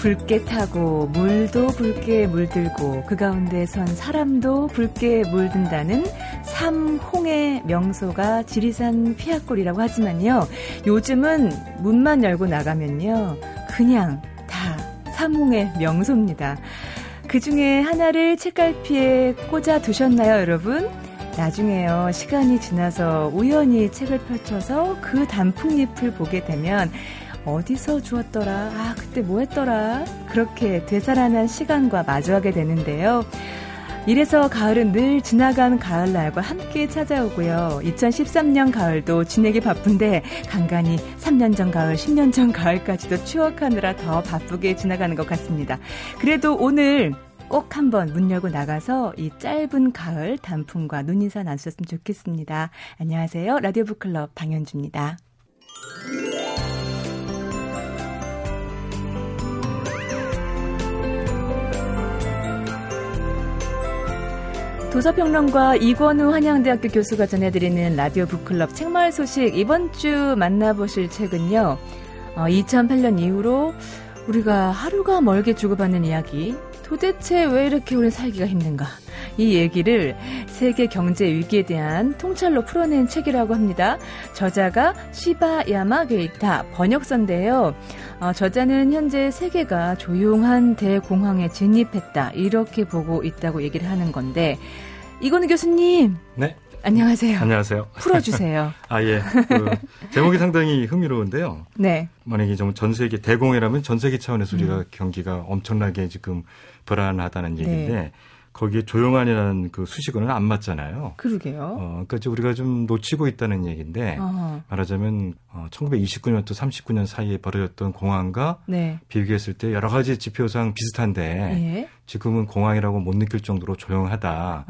붉게 타고 물도 붉게 물들고 그 가운데 선 사람도 붉게 물든다는 삼홍의 명소가 지리산 피아골이라고 하지만요. 요즘은 문만 열고 나가면요. 그냥 다 삼홍의 명소입니다. 그 중에 하나를 책갈피에 꽂아 두셨나요, 여러분? 나중에요, 시간이 지나서 우연히 책을 펼쳐서 그 단풍잎을 보게 되면 어디서 주었더라? 아, 그때 뭐 했더라? 그렇게 되살아난 시간과 마주하게 되는데요. 이래서 가을은 늘 지나간 가을날과 함께 찾아오고요. 2013년 가을도 지내기 바쁜데 간간히 3년 전 가을, 10년 전 가을까지도 추억하느라 더 바쁘게 지나가는 것 같습니다. 그래도 오늘 꼭 한번 문 열고 나가서 이 짧은 가을 단풍과 눈인사 나누셨으면 좋겠습니다. 안녕하세요. 라디오 북클럽 방현주입니다. 도서평론가 이권우 한양대학교 교수가 전해드리는 라디오 북클럽 책마을 소식 이번 주 만나보실 책은요. 어, 2008년 이후로 우리가 하루가 멀게 주고받는 이야기 도대체 왜 이렇게 우리 살기가 힘든가 이 얘기를 세계 경제 위기에 대한 통찰로 풀어낸 책이라고 합니다. 저자가 시바 야마 게이타 번역서인데요. 어, 저자는 현재 세계가 조용한 대공황에 진입했다 이렇게 보고 있다고 얘기를 하는 건데 이건우 교수님. 네. 안녕하세요. 안녕하세요. 풀어주세요. 아, 예. 그 제목이 상당히 흥미로운데요. 네. 만약에 전 세계 대공이라면 전 세계 차원에서 우리가 음. 경기가 엄청나게 지금 불안하다는 얘기인데 네. 거기에 조용한이라는 그 수식어는 안 맞잖아요. 그러게요. 어, 그러니까 우리가 좀 놓치고 있다는 얘기인데 어허. 말하자면 어, 1929년부터 39년 사이에 벌어졌던 공황과 네. 비교했을 때 여러 가지 지표상 비슷한데 예. 지금은 공황이라고 못 느낄 정도로 조용하다.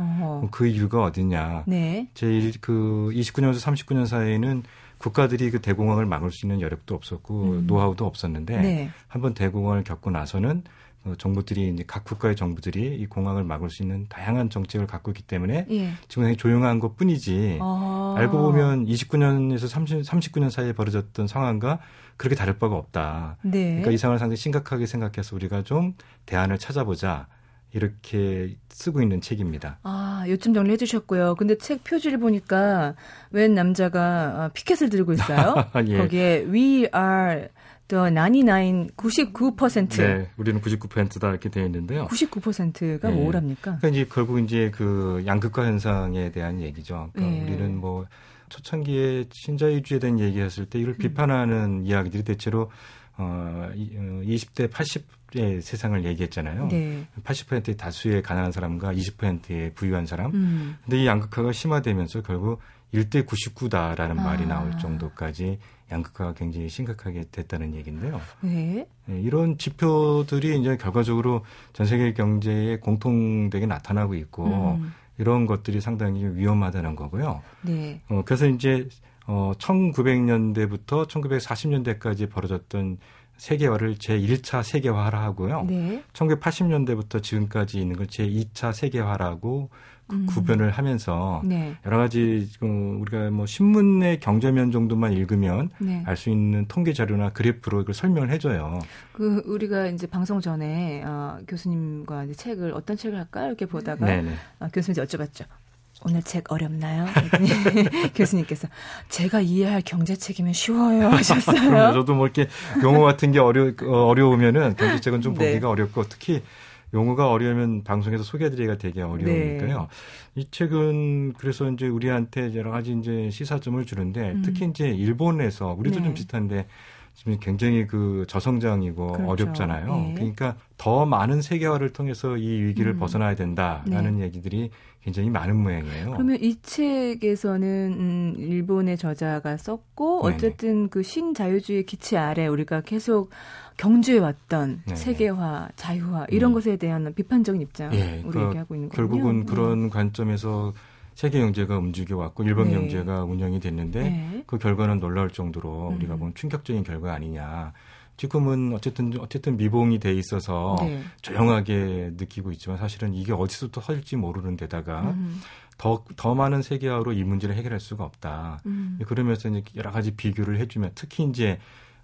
그 이유가 어디냐? 네. 제일 그 29년에서 39년 사이에는 국가들이 그 대공황을 막을 수 있는 여력도 없었고 음. 노하우도 없었는데 네. 한번 대공황을 겪고 나서는 어, 정부들이 이제 각 국가의 정부들이 이 공황을 막을 수 있는 다양한 정책을 갖고 있기 때문에 예. 지금 굉장히 조용한 것 뿐이지 아. 알고 보면 29년에서 30, 39년 사이에 벌어졌던 상황과 그렇게 다를 바가 없다. 네. 그러니까 이 상황을 상당히 심각하게 생각해서 우리가 좀 대안을 찾아보자. 이렇게 쓰고 있는 책입니다. 아, 요점 정리해 주셨고요. 근데 책 표지를 보니까 웬 남자가 아, 피켓을 들고 있어요. 예. 거기에 We are 또99 99% 네, 우리는 99%다 이렇게 되어 있는데요. 99%가 네. 뭐랍니까? 그러니까 이제 결국 이제 그 양극화 현상에 대한 얘기죠. 그러니까 네. 우리는 뭐 초창기에 신자유주의에 대한 얘기했을 때 이걸 음. 비판하는 이야기들이 대체로 어 20대 어, 80의 세상을 얘기했잖아요. 네. 80%의 다수의 가난한 사람과 20%의 부유한 사람. 음. 근데 이 양극화가 심화되면서 결국 1대 99다라는 아. 말이 나올 정도까지 양극화가 굉장히 심각하게 됐다는 얘기인데요. 네. 네, 이런 지표들이 이제 결과적으로 전 세계 경제에 공통되게 나타나고 있고 음. 이런 것들이 상당히 위험하다는 거고요. 네. 어, 그래서 이제 어, 1900년대부터 1940년대까지 벌어졌던 세계화를 제1차 세계화라 하고요. 네. 1980년대부터 지금까지 있는 걸 제2차 세계화라고 음. 구변을 하면서 네. 여러 가지 지금 우리가 뭐 신문의 경제면 정도만 읽으면 네. 알수 있는 통계 자료나 그래프로 이걸 설명을 해줘요. 그 우리가 이제 방송 전에 어, 교수님과 이제 책을 어떤 책을 할까 이렇게 보다가 어, 교수님 여쭤봤죠. 오늘 책 어렵나요? 교수님께서 제가 이해할 경제책이면 쉬워요 하셨어요. 저도 뭐 이렇게 용어 같은 게 어려 어, 어려우면은 경제책은 좀 네. 보기가 어렵고 특히 용어가 어려우면 방송에서 소개해드리기가 되게 어려우니까요. 네. 이 책은 그래서 이제 우리한테 여러 가지 이제 시사점을 주는데 음. 특히 이제 일본에서 우리도 네. 좀 비슷한데 지금 굉장히 그 저성장이고 그렇죠. 어렵잖아요. 네. 그러니까 더 많은 세계화를 통해서 이 위기를 음. 벗어나야 된다라는 네. 얘기들이 굉장히 많은 모양이에요. 그러면 이 책에서는 음, 일본의 저자가 썼고 어쨌든 그 신자유주의 기치 아래 우리가 계속 경주해 왔던 네. 세계화, 자유화 이런 음. 것에 대한 비판적인 입장 예, 우리 그러니까 얘기하고 있는 거군요. 결국은 그런 음. 관점에서 세계 경제가 움직여 왔고 일본 네. 경제가 운영이 됐는데 네. 그 결과는 놀라울 정도로 음. 우리가 보면 충격적인 결과 아니냐. 지금은 어쨌든 어쨌든 미봉이 돼 있어서 네. 조용하게 느끼고 있지만 사실은 이게 어디서부터 터질지 모르는 데다가 음. 더, 더 많은 세계화로 이 문제를 해결할 수가 없다. 음. 그러면서 이제 여러 가지 비교를 해주면 특히 이제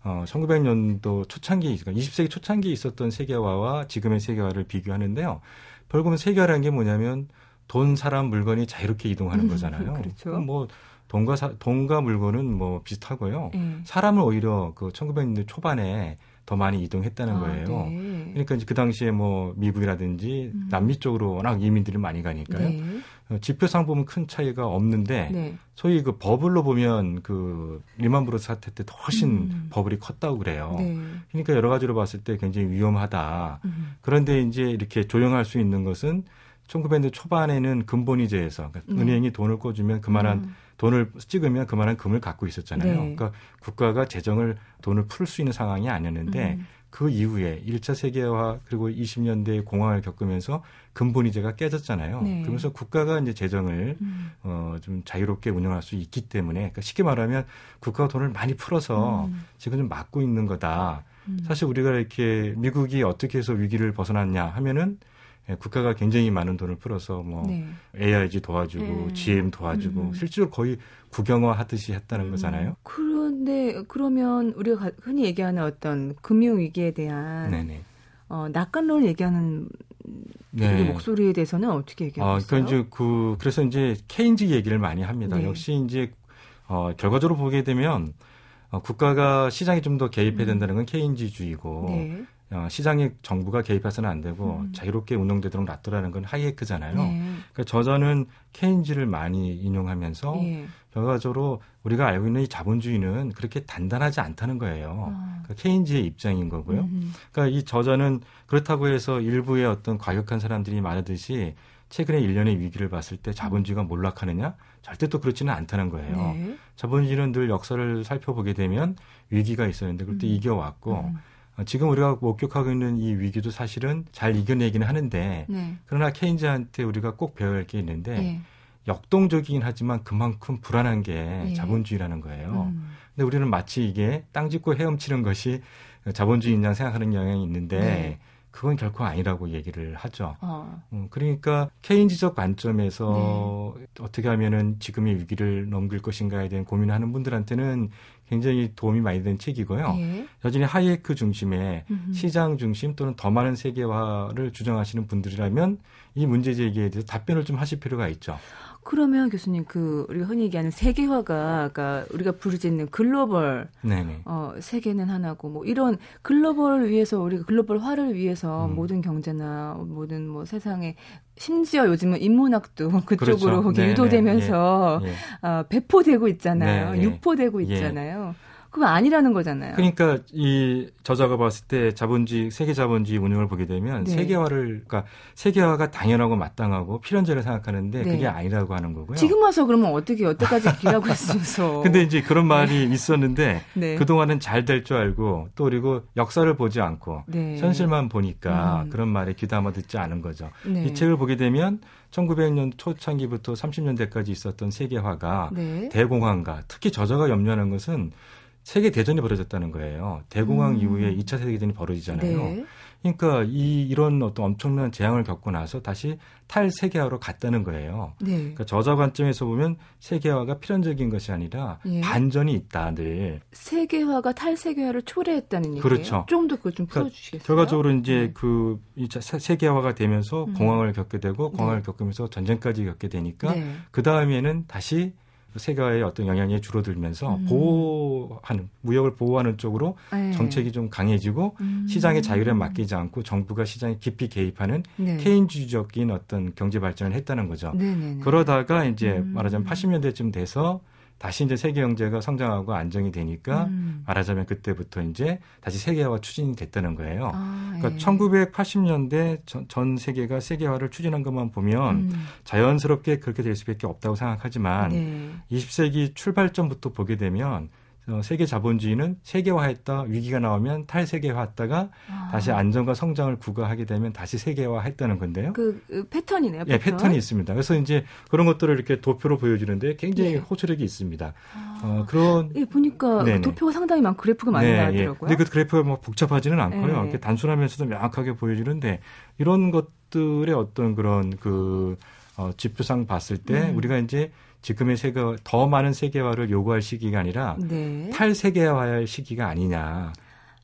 어, 1900년도 초창기, 그러니까 20세기 초창기에 있었던 세계화와 지금의 세계화를 비교하는데요. 결국은 세계화라는 게 뭐냐면 돈, 사람, 물건이 자유롭게 이동하는 음, 거잖아요. 그렇죠. 뭐 돈과 사, 돈과 물건은 뭐 비슷하고요. 네. 사람을 오히려 그 1900년대 초반에 더 많이 이동했다는 아, 거예요. 네. 그러니까 이제 그 당시에 뭐 미국이라든지 음. 남미 쪽으로 워낙 이민들이 많이 가니까요. 네. 어, 지표상 보면 큰 차이가 없는데 네. 소위 그 버블로 보면 그 리먼 브라더스 사태 때 훨씬 음. 버블이 컸다고 그래요. 네. 그러니까 여러 가지로 봤을 때 굉장히 위험하다. 음. 그런데 이제 이렇게 조용할 수 있는 것은 1900년대 초반에는 근본이제에서 그러니까 네. 은행이 돈을 꿔주면 그만한 음. 돈을 찍으면 그만한 금을 갖고 있었잖아요. 네. 그러니까 국가가 재정을 돈을 풀 수 있는 상황이 아니었는데 음. 그 이후에 1차 세계화 그리고 20년대 공황을 겪으면서 근본 이제가 깨졌잖아요. 네. 그러면서 국가가 이제 재정을 음. 어, 좀 자유롭게 운영할 수 있기 때문에 그러니까 쉽게 말하면 국가가 돈을 많이 풀어서 음. 지금 좀 막고 있는 거다. 음. 사실 우리가 이렇게 미국이 어떻게 해서 위기를 벗어났냐 하면은 예, 국가가 굉장히 많은 돈을 풀어서 뭐 네. AIG 도와주고 네. GM 도와주고 음. 실제로 거의 국영화 하듯이 했다는 음. 거잖아요. 그런데 그러면 우리가 흔히 얘기하는 어떤 금융 위기에 대한 네네. 어, 낙관론을 얘기하는 네. 목소리에 대해서는 어떻게 얘기하세요? 아, 그러니까 이제 그 그래서 이제 케인즈 얘기를 많이 합니다. 네. 역시 이제 어, 결과적으로 보게 되면 어, 국가가 시장에 좀 더 개입해야 음. 된다는 건 케인즈주의고 네. 어, 시장에 정부가 개입해서는 안 되고 음. 자유롭게 운영되도록 놔두라는 건 하이에크잖아요. 네. 그러니까 저자는 케인즈를 많이 인용하면서 네. 결과적으로 우리가 알고 있는 이 자본주의는 그렇게 단단하지 않다는 거예요. 아. 그러니까 케인즈의 입장인 거고요. 음. 그러니까 이 저자는 그렇다고 해서 일부의 어떤 과격한 사람들이 말하듯이 최근에 일련의 위기를 봤을 때 자본주의가 음. 몰락하느냐? 절대 또 그렇지는 않다는 거예요. 네. 자본주의는 늘 역사를 살펴보게 되면 위기가 있었는데 그걸 또 음. 이겨왔고 음. 어, 지금 우리가 목격하고 있는 이 위기도 사실은 잘 이겨내기는 하는데 네. 그러나 케인즈한테 우리가 꼭 배워야 할 게 있는데 네. 역동적이긴 하지만 그만큼 불안한 게 네. 자본주의라는 거예요. 음. 근데 우리는 마치 이게 땅 짚고 헤엄치는 것이 자본주의냐 생각하는 경향이 있는데 네. 그건 결코 아니라고 얘기를 하죠. 어. 음, 그러니까 케인지적 관점에서 네. 어떻게 하면은 지금의 위기를 넘길 것인가에 대한 고민하는 분들한테는 굉장히 도움이 많이 된 책이고요. 네. 여전히 하이에크 중심의 음흠. 시장 중심 또는 더 많은 세계화를 주장하시는 분들이라면 이 문제 제기에 대해서 답변을 좀 하실 필요가 있죠. 그러면 교수님 그 우리가 흔히 얘기하는 세계화가 그러니까 우리가 부르짖는 글로벌 네네. 어 세계는 하나고 뭐 이런 글로벌을 위해서 우리가 글로벌화를 위해서 음. 모든 경제나 모든 뭐 세상에 심지어 요즘은 인문학도 그쪽으로 그렇죠. 유도되면서 예. 예. 어, 배포되고 있잖아요. 네, 네. 유포되고 예. 있잖아요. 그거 아니라는 거잖아요. 그러니까 이 저자가 봤을 때 자본주의 세계 자본주의 운영을 보게 되면 네. 세계화를 그러니까 세계화가 당연하고 마땅하고 필연적으로 생각하는데 네. 그게 아니라고 하는 거고요. 지금 와서 그러면 어떻게 여태까지 기라고 했으면서. 근데 이제 그런 말이 있었는데 네. 그동안은 잘 될 줄 알고 또 그리고 역사를 보지 않고 네. 현실만 보니까 음. 그런 말에 귀담아 듣지 않은 거죠. 네. 이 책을 보게 되면 1900년 초창기부터 30년대까지 있었던 세계화가 네. 대공황과 특히 저자가 염려하는 것은 세계 대전이 벌어졌다는 거예요. 대공황 음. 이후에 2차 세계 대전이 벌어지잖아요. 네. 그러니까 이 이런 어떤 엄청난 재앙을 겪고 나서 다시 탈세계화로 갔다는 거예요. 네. 그러니까 저자 관점에서 보면 세계화가 필연적인 것이 아니라 예. 반전이 있다 늘. 세계화가 탈세계화를 초래했다는 얘기예요. 그렇죠. 좀 더 그걸 좀 그러니까 풀어주시겠어요? 결과적으로 이제 네. 그 2차 세계화가 되면서 음. 공황을 겪게 되고 공황을 네. 겪으면서 전쟁까지 겪게 되니까 네. 그 다음에는 다시 세계화의 어떤 영향이 줄어들면서 음. 보호하는 무역을 보호하는 쪽으로 네. 정책이 좀 강해지고 음. 시장의 자율에 맡기지 않고 정부가 시장에 깊이 개입하는 네. 케인주의적인 어떤 경제 발전을 했다는 거죠. 네네네. 그러다가 이제 음. 말하자면 80년대쯤 돼서 다시 이제 세계 경제가 성장하고 안정이 되니까 음. 말하자면 그때부터 이제 다시 세계화 추진이 됐다는 거예요. 아, 그러니까 예. 1980년대 전, 전, 세계가 세계화를 추진한 것만 보면 음. 자연스럽게 그렇게 될 수밖에 없다고 생각하지만 네. 20세기 출발점부터 보게 되면 어, 세계 자본주의는 세계화했다 위기가 나오면 탈세계화했다가 아. 다시 안정과 성장을 구가하게 되면 다시 세계화했다는 건데요. 그, 그 패턴이네요. 패턴? 예, 패턴이 있습니다. 그래서 이제 그런 것들을 이렇게 도표로 보여주는데 굉장히 네. 호소력이 있습니다. 아. 어, 그런 예, 보니까 네네. 도표가 상당히 많고 그래프가 많이 네, 나왔더라고요. 예. 근데 그 그래프가 뭐 복잡하지는 않고요. 네. 이렇게 단순하면서도 명확하게 보여주는데 이런 것들의 어떤 그런 그 어, 지표상 봤을 때 음. 우리가 이제 지금의 세계 더 많은 세계화를 요구할 시기가 아니라 네. 탈세계화할 시기가 아니냐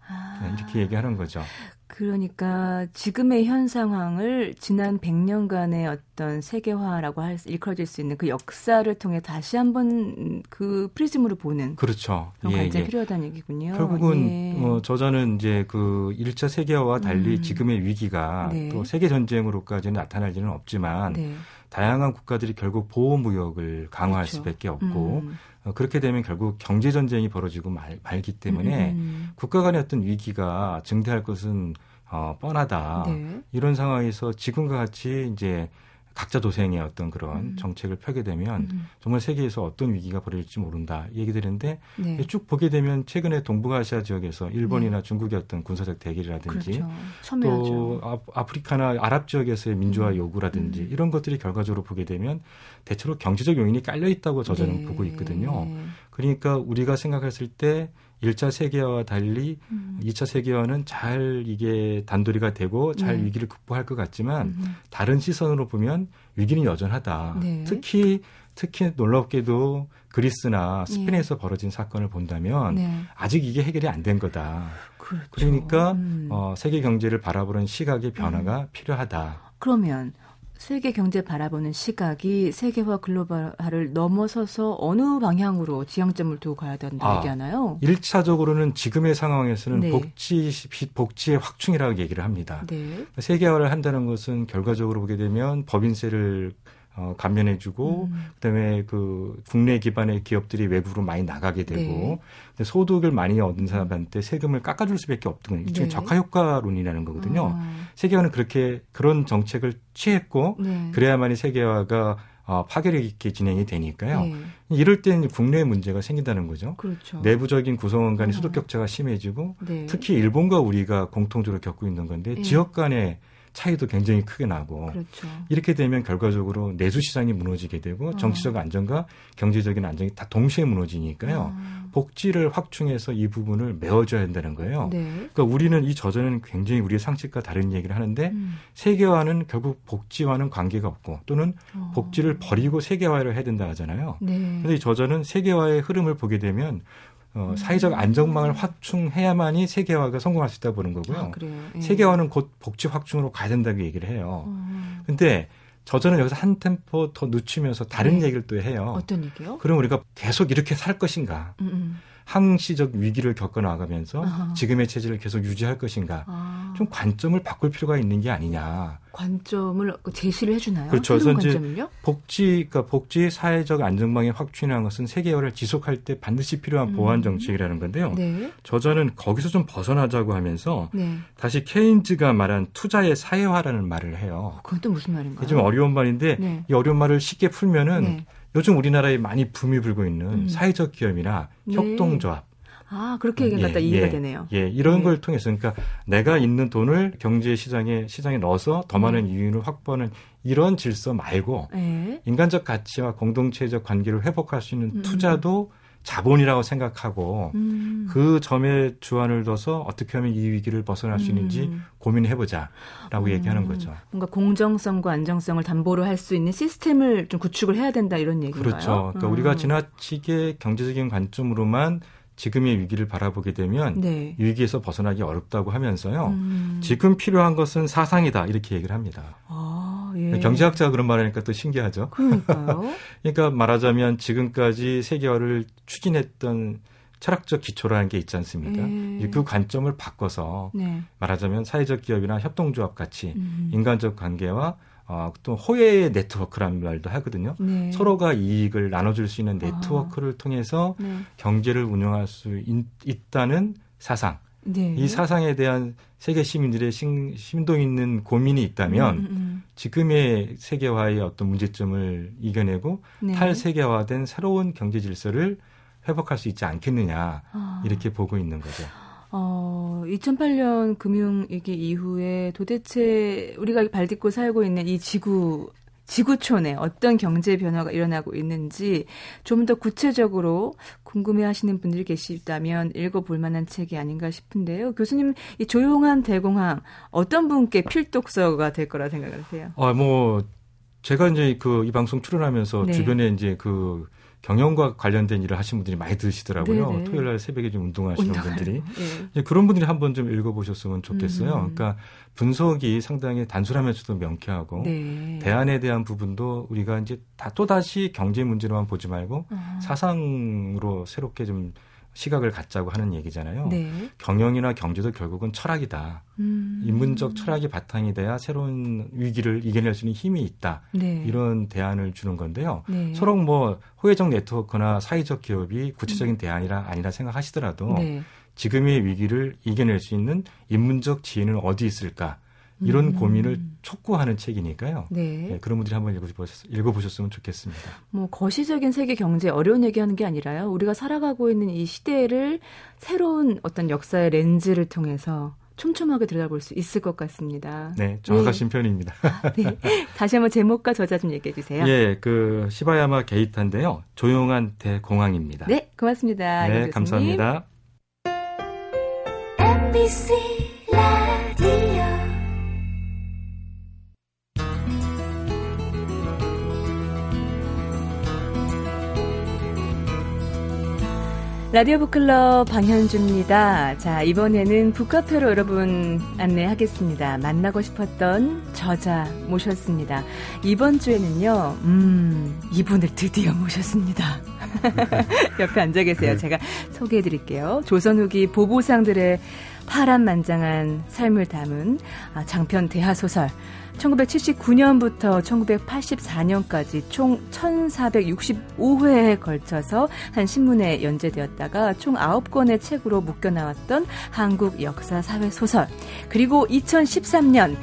아. 네, 이렇게 얘기하는 거죠. 그러니까 지금의 현 상황을 지난 100년간의 어떤 세계화라고 할 수, 일컬어질 수 있는 그 역사를 통해 다시 한번 그 프리즘으로 보는 그렇죠. 그런 예, 관점이 예. 필요하다는 얘기군요. 결국은 예. 어, 저자는 이제 그 1차 세계화와 달리 음. 지금의 위기가 네. 또 세계 전쟁으로까지는 나타날 리는 없지만 네. 다양한 국가들이 결국 보호 무역을 강화할 그렇죠. 수밖에 없고 음. 어, 그렇게 되면 결국 경제 전쟁이 벌어지고 말, 말기 때문에 음, 음, 음. 국가 간의 어떤 위기가 증대할 것은 어, 뻔하다. 네. 이런 상황에서 지금과 같이 이제 각자 도생의 어떤 그런 음. 정책을 펴게 되면 음. 정말 세계에서 어떤 위기가 벌어질지 모른다 얘기들인데 네. 쭉 보게 되면 최근에 동북아시아 지역에서 일본이나 네. 중국의 어떤 군사적 대결이라든지 그렇죠. 또 아, 프리카나 아랍 지역에서의 민주화 음. 요구라든지 음. 이런 것들이 결과적으로 보게 되면 대체로 경제적 요인이 깔려 있다고 저자는 네. 보고 있거든요. 그러니까 우리가 생각했을 때 1차 세계화와 달리 음. 2차 세계화는 잘 이게 단도리가 되고 잘 네. 위기를 극복할 것 같지만 음. 다른 시선으로 보면 위기는 여전하다. 네. 특히 특히 놀랍게도 그리스나 스페인에서 네. 벌어진 사건을 본다면 네. 아직 이게 해결이 안 된 거다. 그렇죠. 그러니까 음. 어, 세계 경제를 바라보는 시각의 변화가 음. 필요하다. 그러면 세계 경제 바라보는 시각이 세계화 글로벌화를 넘어서서 어느 방향으로 지향점을 두고 가야 된다 아, 얘기하나요? 1차적으로는 지금의 상황에서는 네. 복지 복지의 확충이라고 얘기를 합니다. 네. 세계화를 한다는 것은 결과적으로 보게 되면 법인세를 어, 감면해주고 음. 그다음에 그 국내 기반의 기업들이 외국으로 많이 나가게 되고 네. 소득을 많이 얻은 사람한테 세금을 깎아줄 수밖에 없던 일종의 네. 적화 효과론이라는 거거든요. 아. 세계화는 그렇게 그런 정책을 취했고 네. 그래야만이 세계화가 어, 파괴력 있게 진행이 되니까요. 네. 이럴 때는 국내 문제가 생긴다는 거죠. 그렇죠. 내부적인 구성원 간의 어. 소득 격차가 심해지고 네. 특히 일본과 우리가 공통적으로 겪고 있는 건데 네. 지역 간의 차이도 굉장히 크게 나고 그렇죠. 이렇게 되면 결과적으로 내수 시장이 무너지게 되고 어. 정치적 안정과 경제적인 안정이 다 동시에 무너지니까요. 아. 복지를 확충해서 이 부분을 메워줘야 한다는 거예요. 네. 그러니까 우리는 이 저자는 굉장히 우리의 상식과 다른 얘기를 하는데 음. 세계화는 결국 복지와는 관계가 없고 또는 어. 복지를 버리고 세계화를 해야 된다 하잖아요. 네. 그런데 이 저자는 세계화의 흐름을 보게 되면 어, 음. 사회적 안정망을 확충해야만이 세계화가 성공할 수 있다고 보는 거고요. 아, 예. 세계화는 곧 복지 확충으로 가야 된다고 얘기를 해요. 어. 근데 저자는 여기서 한 템포 더 늦추면서 다른 네. 얘기를 또 해요. 어떤 얘기요? 그럼 우리가 계속 이렇게 살 것인가? 음, 음. 항시적 위기를 겪어 나가면서 아하. 지금의 체질을 계속 유지할 것인가 아. 좀 관점을 바꿀 필요가 있는 게 아니냐. 관점을 제시를 해주나요? 그렇죠. 그래서 이제 복지, 그러니까 복지 사회적 안정망의 확충이라는 것은 세계화를 지속할 때 반드시 필요한 음. 보완 정책이라는 건데요. 네. 저자는 거기서 좀 벗어나자고 하면서 네. 다시 케인즈가 말한 투자의 사회화라는 말을 해요. 어, 그건 또 무슨 말인가요? 좀 어려운 말인데 네. 이 어려운 말을 쉽게 풀면은 네. 요즘 우리나라에 많이 붐이 불고 있는 음. 사회적 기업이나 네. 협동조합. 아, 그렇게 얘기하다 예, 이해가 예, 되네요. 예, 이런 네. 걸 통해서 그러니까 내가 있는 돈을 경제 시장에 시장에 넣어서 더 많은 음. 이윤을 확보하는 이런 질서 말고 네. 인간적 가치와 공동체적 관계를 회복할 수 있는 음. 투자도 자본이라고 생각하고 음. 그 점에 주안을 둬서 어떻게 하면 이 위기를 벗어날 수 있는지 음. 고민해보자라고 음. 얘기하는 거죠. 뭔가 공정성과 안정성을 담보로 할 수 있는 시스템을 좀 구축을 해야 된다 이런 얘기인가요? 그렇죠. 그러니까 우리가 음. 지나치게 경제적인 관점으로만 지금의 위기를 바라보게 되면 네. 위기에서 벗어나기 어렵다고 하면서요. 음. 지금 필요한 것은 사상이다 이렇게 얘기를 합니다. 아, 예. 경제학자가 그런 말하니까 또 신기하죠. 그러니까 말하자면 지금까지 세계화를 추진했던 철학적 기초라는 게 있지 않습니까? 예. 그 관점을 바꿔서 네. 말하자면 사회적 기업이나 협동조합 같이 음. 인간적 관계와 어, 또 호혜의 네트워크라는 말도 하거든요. 네. 서로가 이익을 나눠줄 수 있는 아. 네트워크를 아. 통해서 네. 경제를 운영할 수 있, 다는 사상. 네. 이 사상에 대한 세계 시민들의 심, 심도 있는 고민이 있다면 음, 음, 음. 지금의 세계화의 어떤 문제점을 이겨내고 네. 탈세계화된 새로운 경제 질서를 회복할 수 있지 않겠느냐 아. 이렇게 보고 있는 거죠. 어, 2008년 금융위기 이후에 도대체 우리가 발 딛고 살고 있는 이 지구 지구촌에 어떤 경제 변화가 일어나고 있는지 좀 더 구체적으로 궁금해 하시는 분들이 계시다면 읽어볼 만한 책이 아닌가 싶은데요. 교수님, 이 조용한 대공황 어떤 분께 필독서가 될 거라 생각하세요? 아, 뭐, 제가 이제 그 이 방송 출연하면서 네. 주변에 이제 그 경영과 관련된 일을 하신 분들이 많이 들으시더라고요. 네네. 토요일 날 새벽에 좀 운동하시는 운동하는, 분들이. 네. 그런 분들이 한번 좀 읽어보셨으면 좋겠어요. 음. 그러니까 분석이 상당히 단순하면서도 명쾌하고 네. 대안에 대한 부분도 우리가 이제 다 또다시 경제 문제로만 보지 말고 아. 사상으로 새롭게 좀 시각을 갖자고 하는 얘기잖아요. 네. 경영이나 경제도 결국은 철학이다. 음. 인문적 철학이 바탕이 돼야 새로운 위기를 이겨낼 수 있는 힘이 있다. 네. 이런 대안을 주는 건데요. 네. 서로 뭐 호혜적 네트워크나 사회적 기업이 구체적인 음. 대안이라 아니라 생각하시더라도 네. 지금의 위기를 이겨낼 수 있는 인문적 지혜는 어디 있을까? 이런 음. 고민을 촉구하는 책이니까요. 네. 네, 그런 분들이 한번 읽어보셨, 읽어보셨 으면 좋겠습니다. 뭐 거시적인 세계 경제 어려운 얘기하는 게 아니라요. 우리가 살아가고 있는 이 시대를 새로운 어떤 역사의 렌즈를 통해서 촘촘하게 들여다볼 수 있을 것 같습니다. 네, 정확하신 네. 편입니다. 아, 네. 다시 한번 제목과 저자 좀 얘기해 주세요. 예, 그 시바야마 게이타인데요. 조용한 대공황입니다. 네, 고맙습니다. 네, 감사합니다. MBC 라디오 북클럽 방현주입니다. 자, 이번에는 북카페로 여러분 안내하겠습니다. 만나고 싶었던 저자 모셨습니다. 이번 주에는요, 음, 이분을 드디어 모셨습니다. 옆에 앉아 계세요. 네. 제가 소개해 드릴게요. 조선 후기 보보상들의 파란만장한 삶을 담은 아, 장편 대하소설 1979년부터 1984년까지 총 1465회에 걸쳐서 한 신문에 연재되었다가 총 9권의 책으로 묶여 나왔던 한국 역사 사회 소설. 그리고 2013년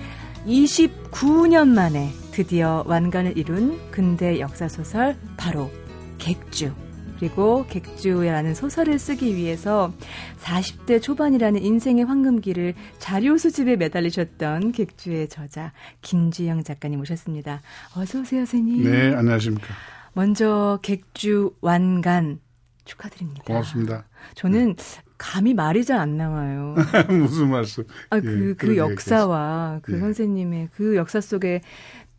29년 만에 드디어 완간을 이룬 근대 역사 소설 바로 객주. 그리고 객주라는 소설을 쓰기 위해서 40대 초반이라는 인생의 황금기를 자료 수집에 매달리셨던 객주의 저자 김주영 작가님 오셨습니다. 어서 오세요, 선생님. 네, 안녕하십니까. 먼저 객주 완간 축하드립니다. 고맙습니다. 저는 감히 말이 잘 안 나와요. 무슨 말씀? 아, 그, 예, 그 역사와 그 예. 선생님의 그 역사 속에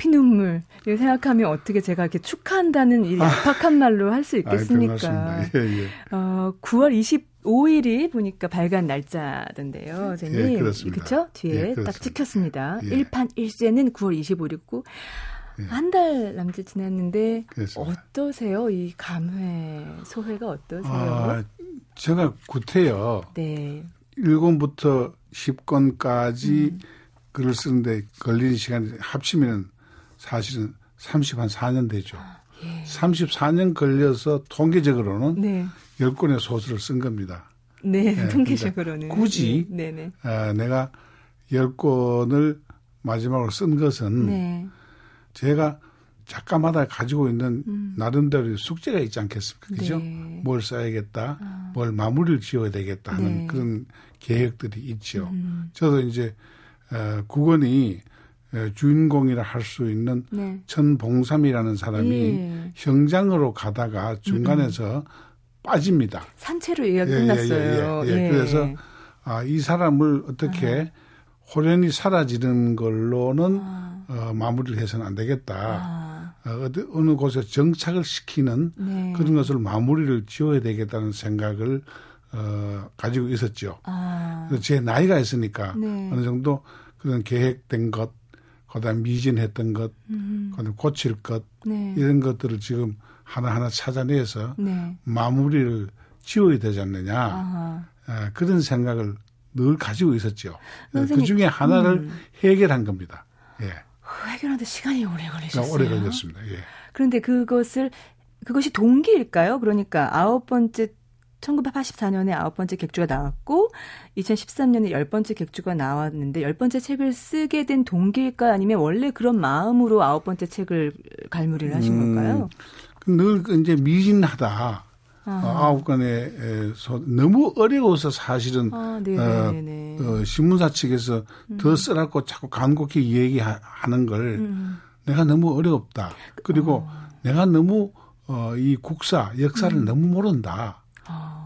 피눈물 을 생각하면 어떻게 제가 이렇게 축하한다는 이 약박한 말로 할 수 있겠습니까? 아, 예, 예. 어, 9월 25일이 보니까 발간 날짜던데요, 선생님. 예, 그렇습니다. 그렇죠? 뒤에 예, 딱 찍혔습니다. 예. 1판 1세는 9월 25일이고 예. 한달 남짓 지났는데 그렇습니다. 어떠세요? 이 감회 소회가 어떠세요? 아, 제가 구태여. 네. 1권부터 10권까지 음. 글을 쓰는데 걸리는 시간이 합치면 사실은 30한 4년 되죠. 예. 34년 걸려서 통계적으로는 네. 10권의 소설을 쓴 겁니다. 네, 네 통계적으로는. 굳이 네, 네. 어, 내가 10권을 마지막으로 쓴 것은 네. 제가 작가마다 가지고 있는 음. 나름대로 숙제가 있지 않겠습니까? 그죠? 네. 뭘 써야겠다, 아. 뭘 마무리를 지어야 되겠다 하는 네. 그런 계획들이 있죠. 음. 저도 이제 어, 국원이 주인공이라 할 수 있는 네. 천봉삼이라는 사람이 예. 형장으로 가다가 중간에서 음. 빠집니다. 산채로 얘기가 예, 예, 예 끝났어요. 예, 예, 예. 그래서 아, 이 사람을 어떻게 아. 호련히 사라지는 걸로는 아. 어, 마무리를 해서는 안 되겠다. 아. 어, 어느 곳에 정착을 시키는 네. 그런 것을 마무리를 지어야 되겠다는 생각을 어, 가지고 있었죠. 아. 제 나이가 있으니까 네. 어느 정도 그런 계획된 것, 그다음 미진했던 것, 음. 그다음 고칠 것 네. 이런 것들을 지금 하나 하나 찾아내서 네. 마무리를 지어야 되지 않느냐 에, 그런 생각을 늘 가지고 있었죠. 그 중에 하나를 음. 해결한 겁니다. 예. 해결하는데 시간이 오래 걸리셨어요. 오래 걸렸습니다. 예. 그런데 그것을 그것이 동기일까요? 그러니까 아홉 번째 1984년에 아홉 번째 객주가 나왔고 2013년에 열 번째 객주가 나왔는데 열 번째 책을 쓰게 된 동기일까 아니면 원래 그런 마음으로 아홉 번째 책을 갈무리를 하신 음, 걸까요? 늘그 이제 미진하다. 아. 아홉 권에 너무 어려워서 사실은 아, 네, 어, 네, 네, 어, 신문사 측에서 음. 더 쓰라고 자꾸 간곡히 얘기하는 걸 음. 내가 너무 어렵다. 그리고 어. 내가 너무 어, 이 국사 역사를 음. 너무 모른다.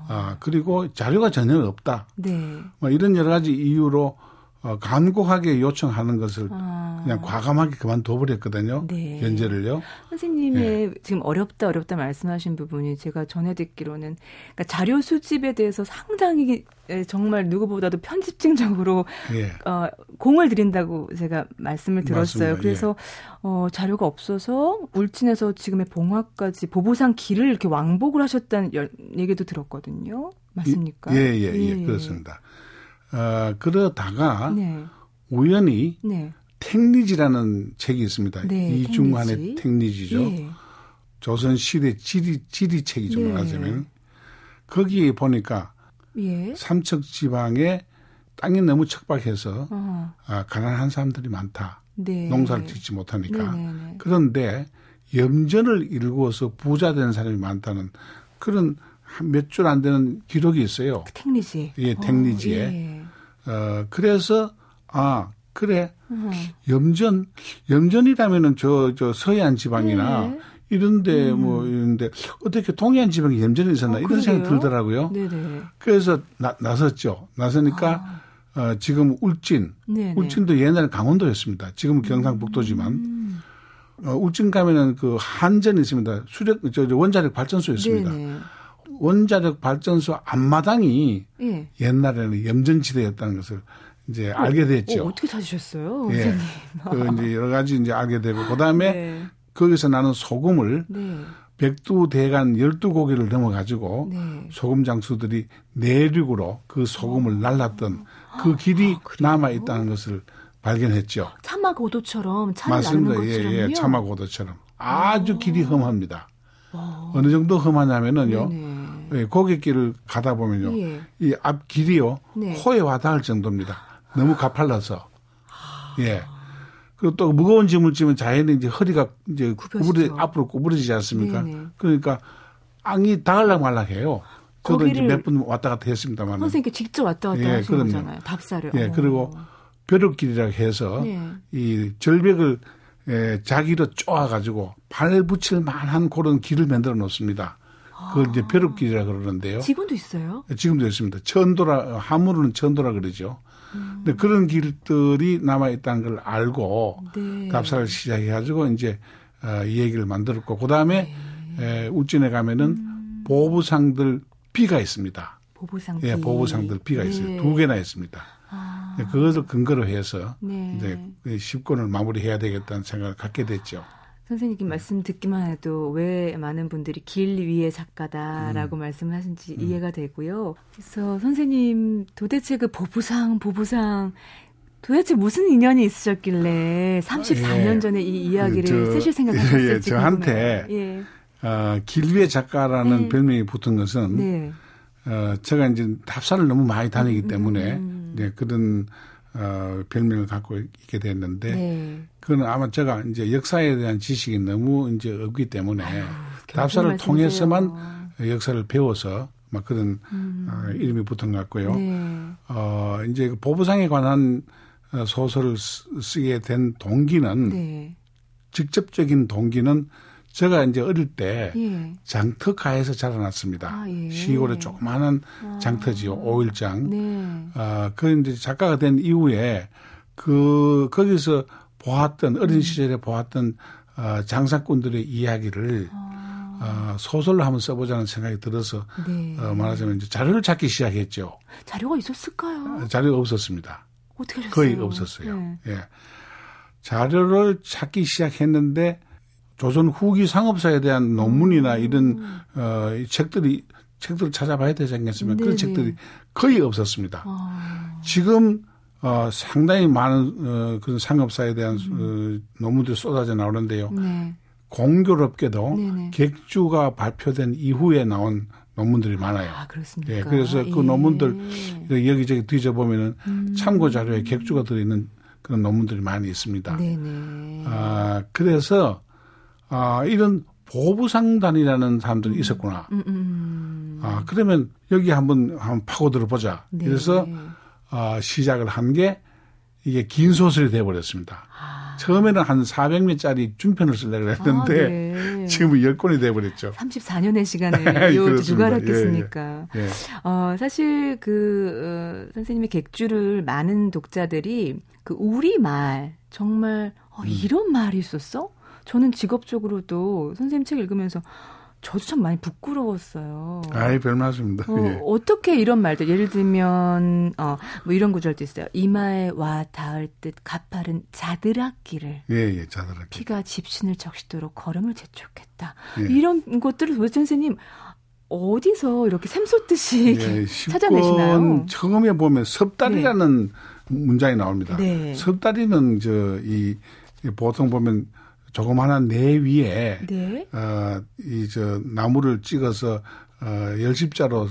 아. 아, 그리고 자료가 전혀 없다. 네. 뭐 이런 여러 가지 이유로 어, 간곡하게 요청하는 것을 아. 그냥 과감하게 그만둬 버렸거든요. 네. 연재를요. 선생님의 네. 지금 어렵다 어렵다 말씀하신 부분이 제가 전해 듣기로는 그러니까 자료 수집에 대해서 상당히 정말 누구보다도 편집증적으로 예. 어, 공을 들인다고 제가 말씀을 들었어요. 맞습니다. 그래서 예. 어, 자료가 없어서 울진에서 지금의 봉화까지 보보상 길을 이렇게 왕복을 하셨다는 얘기도 들었거든요. 맞습니까? 예, 예, 예, 예. 그렇습니다. 어, 그러다가 네. 우연히 네. 택리지라는 책이 있습니다. 네, 이중환의 택리지 죠. 예. 조선 시대 지리 지리 책이죠 네. 말하자면 거기에 보니까 예. 삼척 지방에 땅이 너무 척박해서 어. 아, 가난한 사람들이 많다. 네. 농사를 짓지 못하니까. 네네네. 네, 네. 그런데 염전을 일구어서 부자 된 사람이 많다는 그런 몇 줄 안 되는 기록이 있어요. 택리지. 예, 택리지에. 어, 예. 어, 그래서 아 그래 음. 염전 염전이라면은 저저 서해안 지방이나 네. 이런데 음. 뭐 이런데 어떻게 동해안 지방에 염전이 있었나 어, 이런 생각이 들더라고요. 네네. 그래서 나, 나섰죠. 나서니까 아. 어, 지금 울진 네네. 울진도 옛날에 강원도였습니다. 지금 은 경상북도지만 음. 어, 울진 가면은 그 한전이 있습니다. 수력 저, 저 원자력 발전소 있습니다. 네네. 원자력 발전소 앞마당이 예. 옛날에는 염전지대였다는 것을 이제 어, 알게 됐죠. 어, 떻게 찾으셨어요, 예. 선생님? 그 이제 여러 가지 이제 알게 되고 그다음에 네. 거기서 나는 소금을 네. 백두 대간 열두 고개를 넘어 가지고 네. 소금 장수들이 내륙으로 그 소금을 날랐던 그 길이 아, 남아 있다는 것을 발견했죠. 차마 고도처럼 차를 맞습니다. 예, 예, 차마 고도처럼 아주 길이 험합니다. 와. 어느 정도 험하냐면은요. 예, 고객길을 가다 보면요. 예. 이앞 길이요. 네. 코에 와닿을 정도입니다. 너무 가팔라서. 예. 그리고 또 무거운 짐을 지면 자연히 이제 허리가 이제 구부러 앞으로 구부러지지 않습니까? 네네. 그러니까 앙이 닿을락 말락 해요. 저도 이제 몇분 왔다 갔다 했습니다만. 선생님께 직접 왔다 갔다 예, 하신 거잖아요. 답사를. 예, 어. 그리고 벼룩길이라고 해서 네. 이 절벽을 예, 자기로 쪼아가지고 발 붙일 만한 그런 길을 만들어 놓습니다. 그걸 이제 벼룩길이라 그러는데요. 지금도 있어요? 예, 지금도 있습니다. 천도라, 하물은 천도라 그러죠. 음. 근데 그런 길들이 남아 있다는 걸 알고 네. 답사를 시작해 가지고 이제 어, 이 얘기를 만들었고 그 다음에 네. 울진에 가면은 음. 보부상들 비가 있습니다. 보부상 비. 예, 보부상들 비가 네. 있어요. 두 개나 있습니다. 아. 그것을 근거로 해서 네. 이제 10권을 마무리해야 되겠다는 생각을 갖게 됐죠. 선생님 말씀 듣기만 해도 왜 많은 분들이 길 위의 작가다라고 음. 말씀하신지 음. 이해가 되고요. 그래서 선생님 도대체 그 보부상 보부상 도대체 무슨 인연이 있으셨길래 34년 예. 전에 이 이야기를 저, 쓰실 생각을 하셨을지 예, 저한테 예. 어, 길 위의 작가라는 네. 별명이 붙은 것은 네. 어, 제가 이제 답사를 너무 많이 다니기 음, 음, 때문에 음. 이제 그런 어, 별명을 갖고 있게 됐는데 네. 그거는 아마 제가 이제 역사에 대한 지식이 너무 이제 없기 때문에 아유, 답사를 통해서만 역사를 배워서 막 그런 음. 어, 이름이 붙은 것 같고요. 네. 어, 이제 그 보부상에 관한 어, 소설을 쓰, 게 된 동기는 네. 직접적인 동기는 제가 이제 어릴 때 예. 장터가에서 자라났습니다. 아, 예. 시골에 조그마한 아. 장터지요. 오일장. 네. 아, 그 이제 작가가 된 이후에 그 거기서 보았던 어린 음. 시절에 보았던 어, 장사꾼들의 이야기를 아. 어, 소설로 한번 써보자는 생각이 들어서 네. 어, 말하자면 이제 자료를 찾기 시작했죠. 자료가 있었을까요? 아, 자료가 없었습니다. 어떻게 하셨어요? 거의 없었어요. 네. 예. 자료를 찾기 시작했는데 조선 후기 상업사에 대한 논문이나 음. 이런 어 책들이 책들을 찾아봐야 되지 않겠습니까? 그런 책들이 거의 없었습니다. 아. 지금 어 상당히 많은 어 그런 상업사에 대한 음. 어, 논문들이 쏟아져 나오는데요. 네. 공교롭게도 네네. 객주가 발표된 이후에 나온 논문들이 많아요. 아, 그렇습니까? 예, 그래서 그 예. 논문들 여기저기 뒤져보면은 음. 참고 자료에 객주가 들어있는 그런 논문들이 많이 있습니다. 네네. 아, 그래서 아, 이런 보부상단이라는 사람들이 음. 있었구나. 음, 음, 음. 아, 그러면 여기 한번, 한번 파고들어 보자. 네. 그래서, 아, 시작을 한 게 이게 긴 소설이 돼 버렸습니다. 아. 처음에는 한 400매짜리 중편을 쓰려고 했는데, 아, 네. 지금은 10권이 돼 버렸죠. 34년의 시간을 요 누가 알았겠습니까? 예, 예. 어, 사실 그, 어, 선생님의 객주를 많은 독자들이 그 우리말, 정말 어, 음. 이런 말이 있었어? 저는 직업적으로도 선생님 책 읽으면서 저도 참 많이 부끄러웠어요. 아이, 별 말씀입니다. 어, 예. 어떻게 이런 말들, 예를 들면, 어, 뭐 이런 구절도 있어요. 이마에 와 닿을 듯 가파른 자드락길을. 예, 예, 자드락길. 피가 집신을 적시도록 걸음을 재촉했다. 예. 이런 것들을 도대체 선생님, 어디서 이렇게 샘솟듯이 예, 찾아내시나요? 처음에 보면 섭달이라는 네. 문장이 나옵니다. 네. 섭다리는 저 이 보통 보면 조그마한 내 위에 네. 어 이 저 나무를 찍어서 어 열십자로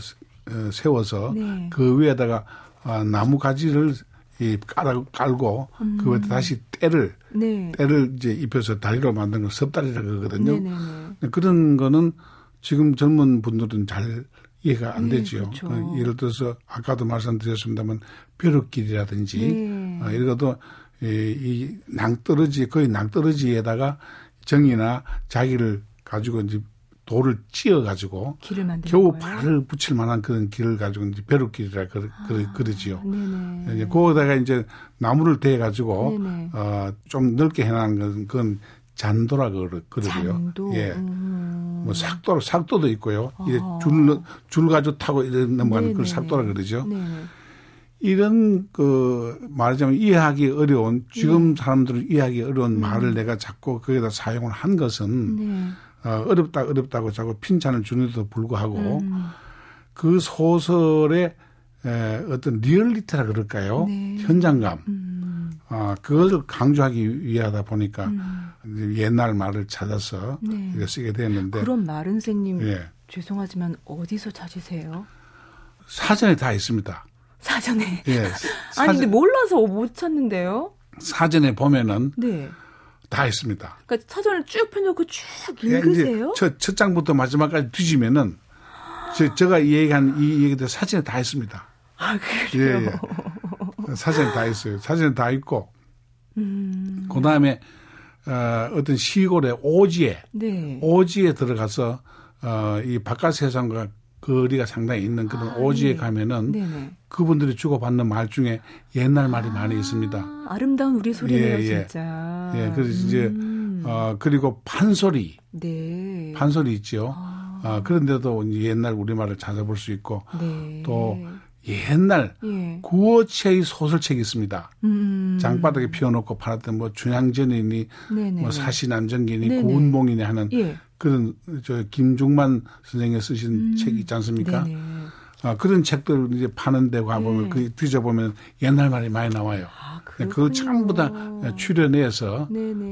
어, 세워서 네. 그 위에다가 어, 나무 가지를 이 깔아 깔고 음. 그 위에 다시 때를 네. 때를 이제 입혀서 다리로 만든 걸 섭다리라고 그러거든요. 네네네. 네, 그런 거는 지금 젊은 분들은 잘 이해가 안 네, 되지요. 그렇죠. 어, 예를 들어서 아까도 말씀드렸습니다만 벼룩길이라든지 네. 어, 이런 것도 이, 이 낭떠러지 거의 낭떠러지에다가 정이나 자기를 가지고 이제 돌을 찧어 가지고 겨우 거예요? 발을 붙일 만한 그런 길을 가지고 이제 벼룩길이라 그러, 아, 그러지요. 네네. 이제 거기다가 이제 나무를 대 가지고 어좀 넓게 해놓은 건 그건 잔도라 그러, 그러고요. 잔도? 예. 음. 뭐 삭도, 삭도도 있고요. 아. 이제 줄, 줄 가지고 타고 이런 넘어가는 그걸 삭도라 그러죠. 네 이런 그 말하자면 이해하기 어려운 지금 네. 사람들은 이해하기 어려운 음. 말을 내가 자꾸 거기다 사용을 한 것은 네. 어, 어렵다 어렵다고 자꾸 핀잔을 주는데도 불구하고 음. 그 소설의 에, 어떤 리얼리티라 그럴까요? 네. 현장감. 음. 아, 그것을 강조하기 위하다 보니까 음. 옛날 말을 찾아서 네. 쓰게 됐는데. 그런 말은 선생님 예. 죄송하지만 어디서 찾으세요? 사전에 다 있습니다. 사전에. 예. 사전, 아니 근데 몰라서 못 찾는데요. 사전에 보면은 네. 다 있습니다. 그러니까 사전을 쭉 펴놓고 쭉 예, 읽으세요? 첫, 첫 장부터 마지막까지 뒤지면은 저, 제가 얘기한 이 얘기들 사전에 다 있습니다. 아, 그래요? 예, 예. 사전에 다 있어요. 사전에 다 있고. 음. 그 다음에, 어, 어떤 시골의 오지에, 네. 오지에 들어가서, 어, 이 바깥 세상과 거리가 상당히 있는 그런 아, 오지에 네. 가면은 네네. 그분들이 주고받는 말 중에 옛날 말이 아, 많이 있습니다. 아름다운 우리 소리네요, 예, 예. 진짜. 예, 그래서 음. 이제, 어, 그리고 판소리. 네. 판소리 있죠. 아. 어, 그런데도 옛날 우리 말을 찾아볼 수 있고, 네. 또 옛날 예. 구어체의 소설책이 있습니다. 음. 장바닥에 피워놓고 팔았던 뭐 준양전이니 뭐 사시남정기니 고운봉이니 하는 예. 그런 저 김중만 선생이 쓰신 음. 책 있지 않습니까? 네네. 아, 그런 책들 이제 파는 데 가보면 네. 그 뒤져보면 옛날 말이 많이 나와요. 아, 그걸 전부 다 출연해서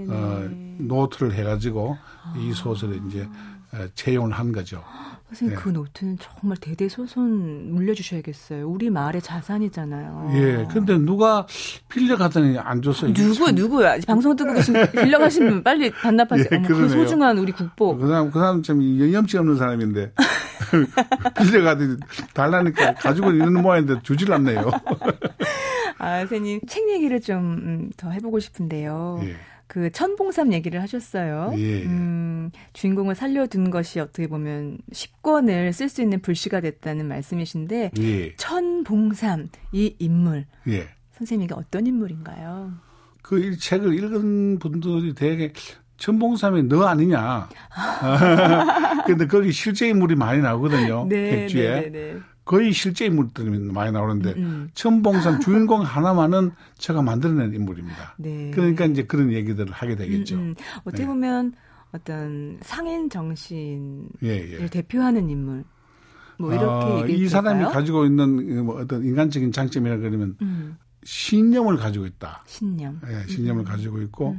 어, 노트를 해가지고 아. 이 소설에 이제 어, 채용을 한 거죠. 선생님 네. 그 노트는 정말 대대손손 물려주셔야겠어요. 우리 마을의 자산이잖아요. 예. 근데 누가 빌려가더니 안 줬어요. 누구 누구야? 방송 듣고 계신 빌려가신 분 빨리 반납하세요. 예, 그 소중한 우리 국보. 그 사람 그 사람 참 영염치 없는 사람인데 빌려가더니 달라니까 가지고 있는 모양인데 주질 않네요. 아, 선생님 책 얘기를 좀더 음, 해보고 싶은데요. 예. 그 천봉삼 얘기를 하셨어요. 예. 음, 주인공을 살려둔 것이 어떻게 보면 10권을 쓸 수 있는 불씨가 됐다는 말씀이신데 예. 천봉삼 이 인물 예. 선생님이 어떤 인물인가요? 그이 책을 읽은 분들이 되게 천봉삼이 너 아니냐. 근데 거기 실제 인물이 많이 나오거든요. 네, 백주에. 네, 네, 네. 거의 실제 인물들이 많이 나오는데 음, 음. 천봉산 주인공 하나만은 제가 만들어낸 인물입니다. 네. 그러니까 이제 그런 얘기들을 하게 되겠죠. 음, 음. 어떻게 네. 보면 어떤 상인 정신을 예, 예. 대표하는 인물. 뭐 이렇게 어, 이 사람이 가지고 있는 뭐 어떤 인간적인 장점이라 그러면 음. 신념을 가지고 있다. 신념. 예, 신념을 음. 가지고 있고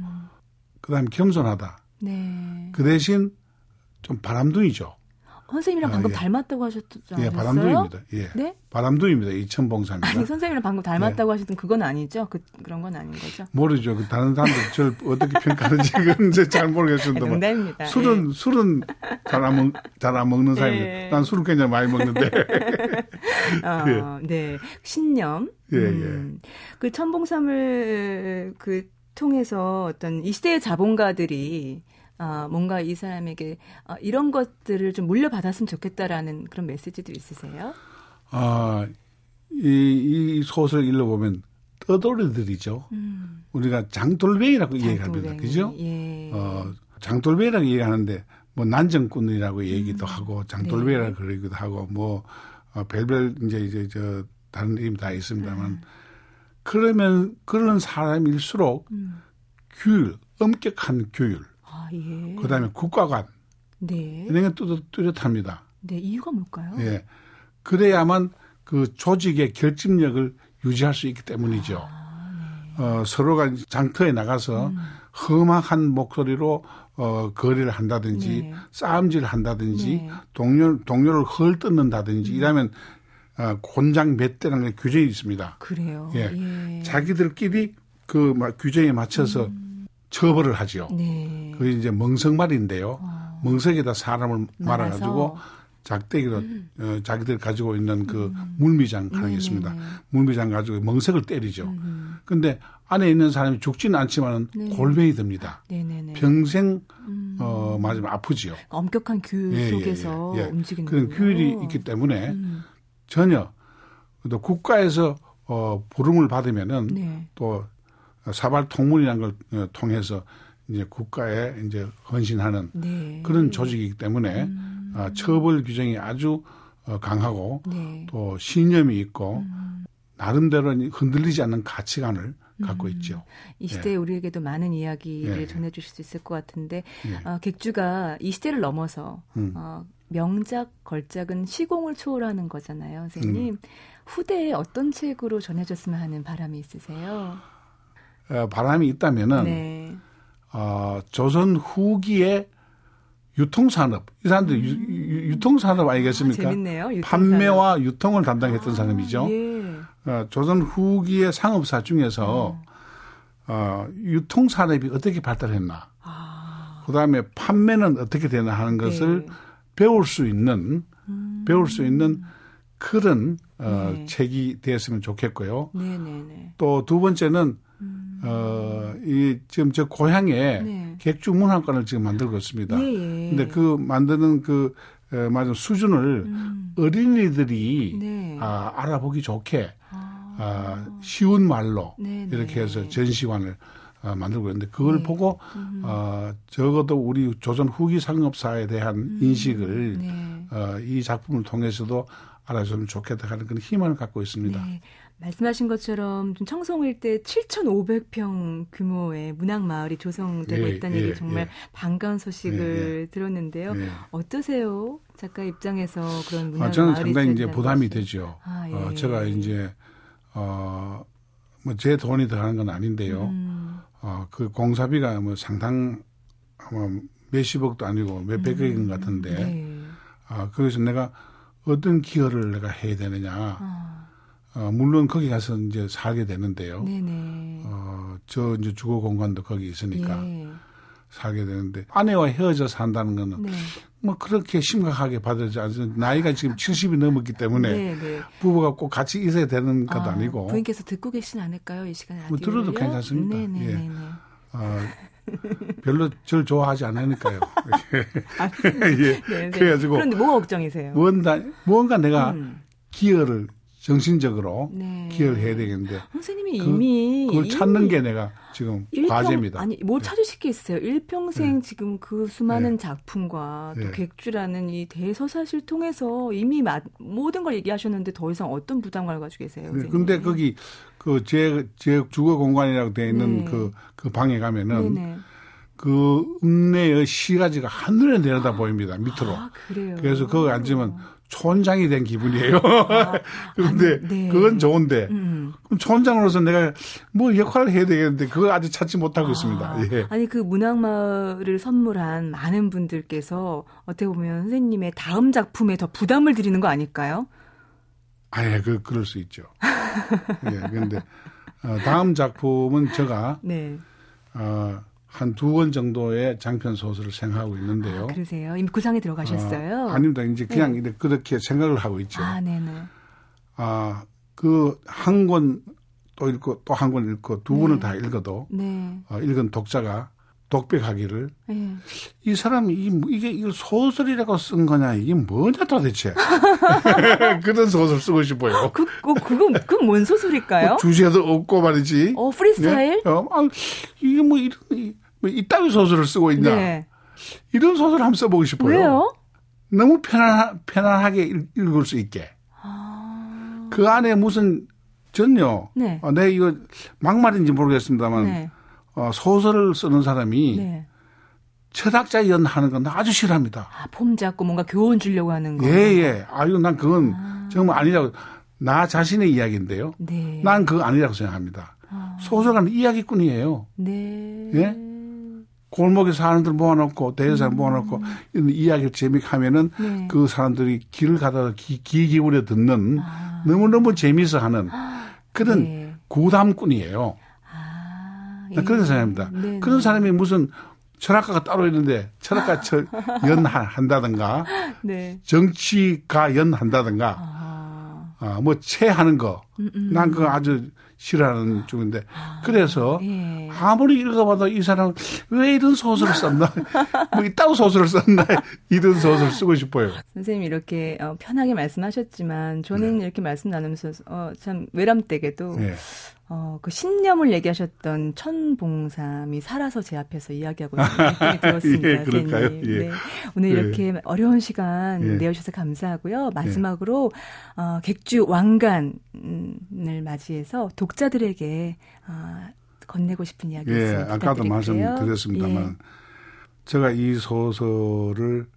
그다음에 겸손하다. 네. 그 대신 좀 바람둥이죠. 선생님이랑 아, 방금 예. 닮았다고 하셨잖아요. 예, 바람둥입니다. 예. 네? 바람둥입니다. 이천봉사입니다. 아니, 선생님이랑 방금 닮았다고 예. 하시던 그건 아니죠? 그, 그런 건 아닌 거죠? 모르죠. 그 다른 사람들 저를 어떻게 평가하는지 그건 이제 잘 모르겠습니다. 농담입니다. 술은, 예. 술은 잘 안 먹, 잘 안 먹는 사람인데, 예. 난 술을 굉장히 많이 먹는데. 어, 예. 네. 신념. 예, 음, 예. 그 천봉삼을 그 통해서 어떤 이 시대의 자본가들이 아, 뭔가 이 사람에게 아, 이런 것들을 좀 물려받았으면 좋겠다라는 그런 메시지도 있으세요? 아, 이, 이 소설을 읽어보면 떠돌이들이죠. 음. 우리가 장돌뱅이라고 얘기합니다. 그죠? 예. 어, 장돌뱅이라고 얘기하는데 뭐 난정꾼이라고 얘기도 음. 하고 장돌뱅이라고 네. 그러기도 하고 뭐 어, 별별 이제 이제 저 다른 이름 다 있습니다만 음. 그러면 그런 사람일수록 음. 규율, 엄격한 규율, 아, 예. 그다음에 국가관 네. 이런 게 뚜렷, 뚜렷합니다. 네, 이유가 뭘까요? 예, 그래야만 그 조직의 결집력을 유지할 수 있기 때문이죠. 아, 네. 어, 서로가 장터에 나가서 음. 험악한 목소리로 어, 거래를 한다든지 네. 싸움질을 한다든지 네. 동료 동료를 헐뜯는다든지 음. 이러면 어, 곤장 몇 대라는 게 규정이 있습니다. 그래요. 예. 예. 자기들끼리 그 규정에 맞춰서 음. 처벌을 하죠. 네. 그게 이제 멍석말인데요. 어. 멍석에다 사람을 말아가지고 작대기로 음. 어, 자기들 가지고 있는 그 음. 물미장 게 있습니다. 물미장 가지고 멍석을 때리죠. 음. 근데 안에 있는 사람이 죽지는 않지만은 네. 골병이 듭니다. 네네네. 평생 음. 어 맞으면 아프지요. 엄격한 규 예, 예 속에서 예, 예. 움직이는 그런 규율이 있기 때문에 음. 전혀 또 국가에서 어 부름을 받으면은 네. 또 사발 통문이라는 걸 어, 통해서 이제 국가에 이제 헌신하는 네. 그런 조직이기 때문에 음. 어, 처벌 규정이 아주 어, 강하고 네. 또 신념이 있고 음. 나름대로 흔들리지 않는 가치관을 갖고 음. 있죠. 이 시대에 예. 우리에게도 많은 이야기를 예. 전해주실 수 있을 것 같은데 예. 어, 객주가 이 시대를 넘어서 음. 어, 명작 걸작은 시공을 초월하는 거잖아요, 선생님. 음. 후대에 어떤 책으로 전해졌으면 하는 바람이 있으세요? 어, 바람이 있다면은 네. 어, 조선 후기에 유통산업 이 사람들 음. 유, 통산업 아니겠습니까? 아, 재밌네요. 유통산업. 판매와 유통을 담당했던 아, 사람이죠. 예. 어, 조선 후기의 상업사 중에서 음. 어, 유통산업이 어떻게 발달했나, 아. 그 다음에 판매는 어떻게 되나 하는 것을 네. 배울 수 있는 음. 배울 수 있는 그런 어, 네. 책이 되었으면 좋겠고요. 또두 번째는 음. 어, 이 지금 저 고향에 네. 객주 문학관을 지금 만들고 있습니다. 예, 예. 근데 그 만드는 그 에, 맞아 수준을 음. 어린이들이 네. 아, 알아보기 좋게 아. 아, 쉬운 말로. 이렇게 해서 전시관을 어, 만들고 있는데 그걸 네. 보고 음. 어, 적어도 우리 조선 후기 상업사에 대한 음. 인식을 네. 어, 이 작품을 통해서도 알아주면 좋겠다 하는 그런 희망을 갖고 있습니다. 네. 말씀하신 것처럼 청송 일대 7,500평 규모의 문학 마을이 조성되고 예, 있다는 예, 얘기 정말 예. 반가운 소식을 예, 예. 들었는데요. 예. 어떠세요? 작가 입장에서 그런 문학 아, 저는 상당히 이제 부담이 것이. 되죠. 아, 어, 제가 이제 어, 뭐 제 돈이 들어가는 건 아닌데요. 음. 어, 그 공사비가 뭐 상당 아마 몇십억도 아니고 몇백억인 음. 같은데. 네. 아, 그래서 내가 어떤 기여를 내가 해야 되느냐. 아. 어, 물론 거기 가서 이제 살게 되는데요. 네네. 어, 저 이제 주거 공간도 거기 있으니까 예. 살게 되는데 아내와 헤어져 산다는 거는 네. 뭐 그렇게 심각하게 받아들이지 않죠. 나이가 지금 70이 넘었기 때문에 네 네. 부부가 꼭 같이 있어야 되는 것도 아, 니고 부인께서 듣고 계시진 않을까요? 이 시간에 뭐 들어도 괜찮습니다. 네네네. 예. 어, 별로 절 좋아하지 않으니까요. 예. 네, 네. 그래가지고 그런데 뭐가 걱정이세요? 뭔가 뭔가 내가 음. 기여를 정신적으로 네. 기여를 해야 되겠는데 선생님이 그, 이미 그걸 찾는 게 내가 지금 일평, 과제입니다. 아니 뭘 네. 찾으실 게 있어요. 일평생 네. 지금 그 수많은 네. 작품과 또 네. 객주라는 이 대서사실 통해서 이미 마, 모든 걸 얘기하셨는데 더 이상 어떤 부담감을 가지고 계세요? 네. 근데 거기 그제 제 주거 공간이라고 되어 있는 그그 그 방에 가면은. 그 읍내의 시가지가 하늘에 내려다 보입니다 밑으로. 아, 그래서 거기 앉으면 촌장이 된 기분이에요. 아, 그런데 네. 그건 좋은데 음. 그럼 촌장으로서 내가 뭐 역할을 해야 되겠는데 그걸 아직 찾지 못하고 아, 있습니다. 예. 아니 그 문학마을을 선물한 많은 분들께서 어떻게 보면 선생님의 다음 작품에 더 부담을 드리는 거 아닐까요? 아예 그 그럴 수 있죠. 예. 그런데 어, 다음 작품은 제가 네. 어, 한 두 권 정도의 장편 소설을 생각하고 있는데요. 아, 그러세요? 이미 구상에 들어가셨어요? 아, 아닙니다. 이제 그냥 네. 그렇게 생각을 하고 있죠. 아, 네네. 아, 그 한 권 또 읽고 또 한 권 읽고 두 네. 권을 다 읽어도 네. 어, 읽은 독자가 독백하기를 네. 이 사람이 이, 이게 이걸 소설이라고 쓴 거냐 이게 뭐냐 도대체 그런 소설 쓰고 싶어요. 그, 그 그건 그뭔 소설일까요? 뭐 주제도 없고 말이지. 어 프리스타일? 네? 어, 아, 이게 뭐 이런 뭐 이따위 소설을 쓰고 있냐? 네. 이런 소설 한번 써보고 싶어요. 왜요? 너무 편안 편안하게 읽을 수 있게. 아... 그 안에 무슨 전요. 네. 어, 내 이거 막말인지 모르겠습니다만 네. 어, 소설을 쓰는 사람이 네. 철학자 연하는 건 아주 싫어합니다. 아, 폼 잡고 뭔가 교훈 주려고 하는 거. 예, 예. 아유, 난 그건 아. 정말 아니라고. 나 자신의 이야기인데요. 네. 난 그거 아니라고 생각합니다. 아. 소설가는 이야기꾼이에요. 네. 예? 골목에 사람들 모아놓고 대회사 음. 모아놓고 이야기를 재미있게 하면은 네. 그 사람들이 길을 가다가 귀, 귀 기울여 듣는 아. 너무너무 재미있어 하는 그런 네. 고담꾼이에요. 아, 예. 그렇게 생각합니다. 네, 그런 네. 사람이 무슨 철학가가 따로 있는데 철학가 철 연한다든가 네. 정치가 연한다든가 아. 어, 뭐 체하는 거. 음, 음. 난 그거 아주 싫어하는 쪽인데 아, 그래서 예. 아무리 읽어봐도 이 사람 왜 이런 소설을 썼나 뭐 이따구 소설을 썼나 이런 소설 쓰고 싶어요. 선생님 이렇게 어, 편하게 말씀하셨지만 저는 네. 이렇게 말씀 나누면서 어, 참 외람되게도 네. 어, 그 신념을 얘기하셨던 천봉삼이 살아서 제 앞에서 이야기하고 있는 들었습니다. 예, 그럴까요? 예. 네. 오늘 예. 이렇게 어려운 시간 예. 내어주셔서 감사하고요. 마지막으로 어, 객주 왕관을 맞이해서 독자들에게 어, 건네고 싶은 이야기 예, 있으면 아까도 말씀드렸습니다만 예. 제가 이 소설을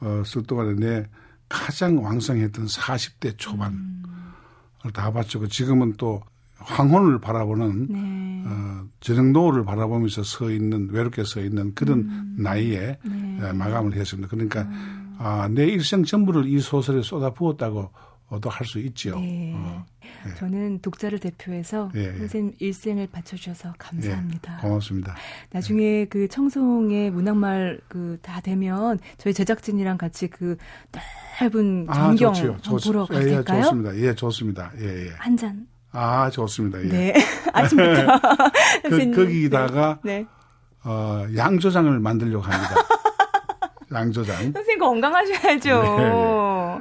어, 쓸 동안에 내 가장 왕성했던 40대 초반 음. 다 바치고 지금은 또 황혼을 바라보는 네. 어, 저녁노을을 바라보면서 서 있는 외롭게 서 있는 그런 음. 나이에 네. 어, 마감을 했습니다. 그러니까 음. 아, 내 일생 전부를 이 소설에 쏟아부었다고 도 할 수 있죠. 네. 어, 네. 저는 독자를 대표해서 예, 예. 선생님 일생을 바쳐주셔서 감사합니다. 예, 고맙습니다. 나중에 그 청송의 문학말 그 다 되면 저희 제작진이랑 같이 그 넓은 전경 아, 보러 갈 예, 까요 좋습니다. 예, 좋습니다. 예, 예. 한 잔. 아, 좋습니다. 예. 네. 아침부터. 그, 거기다가 네. 네. 어, 양조장을 만들려고 합니다. 양조장. 선생님 건강하셔야죠. 네. 어,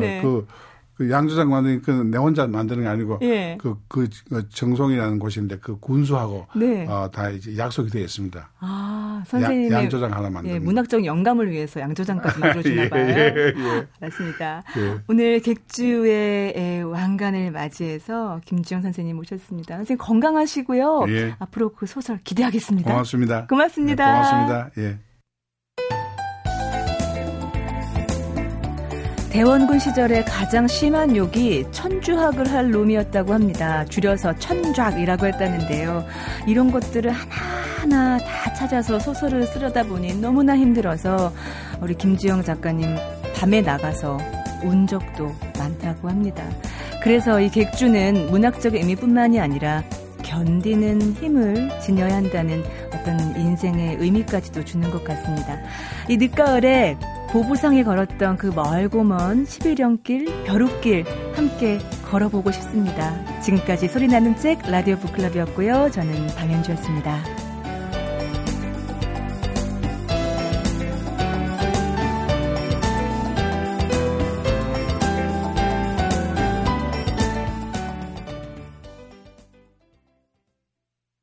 네. 그 그 양조장 만드니까 내 혼자 만드는 게 아니고 예. 그, 그, 그 정송이라는 곳인데 그 군수하고 네. 어, 다 이제 약속이 되어 있습니다. 아, 선생님 양조장 하나 만드는. 예, 문학적 영감을 위해서 양조장까지 만들어주나 봐요. 예, 예, 예. 맞습니다. 예. 오늘 객주의 왕관을 맞이해서 김지영 선생님 모셨습니다. 선생님 건강하시고요. 예. 앞으로 그 소설 기대하겠습니다. 고맙습니다. 고맙습니다. 네, 고맙습니다. 예. 대원군 시절에 가장 심한 욕이 천주학을 할 놈이었다고 합니다. 줄여서 천작이라고 했다는데요. 이런 것들을 하나하나 다 찾아서 소설을 쓰려다 보니 너무나 힘들어서 우리 김지영 작가님 밤에 나가서 운 적도 많다고 합니다. 그래서 이 객주는 문학적 의미뿐만이 아니라 견디는 힘을 지녀야 한다는 어떤 인생의 의미까지도 주는 것 같습니다. 이 늦가을에 보부상에 걸었던 그 멀고 먼 11연길, 벼룩길 함께 걸어보고 싶습니다. 지금까지 소리나는 책 라디오 북클럽이었고요. 저는 방현주였습니다.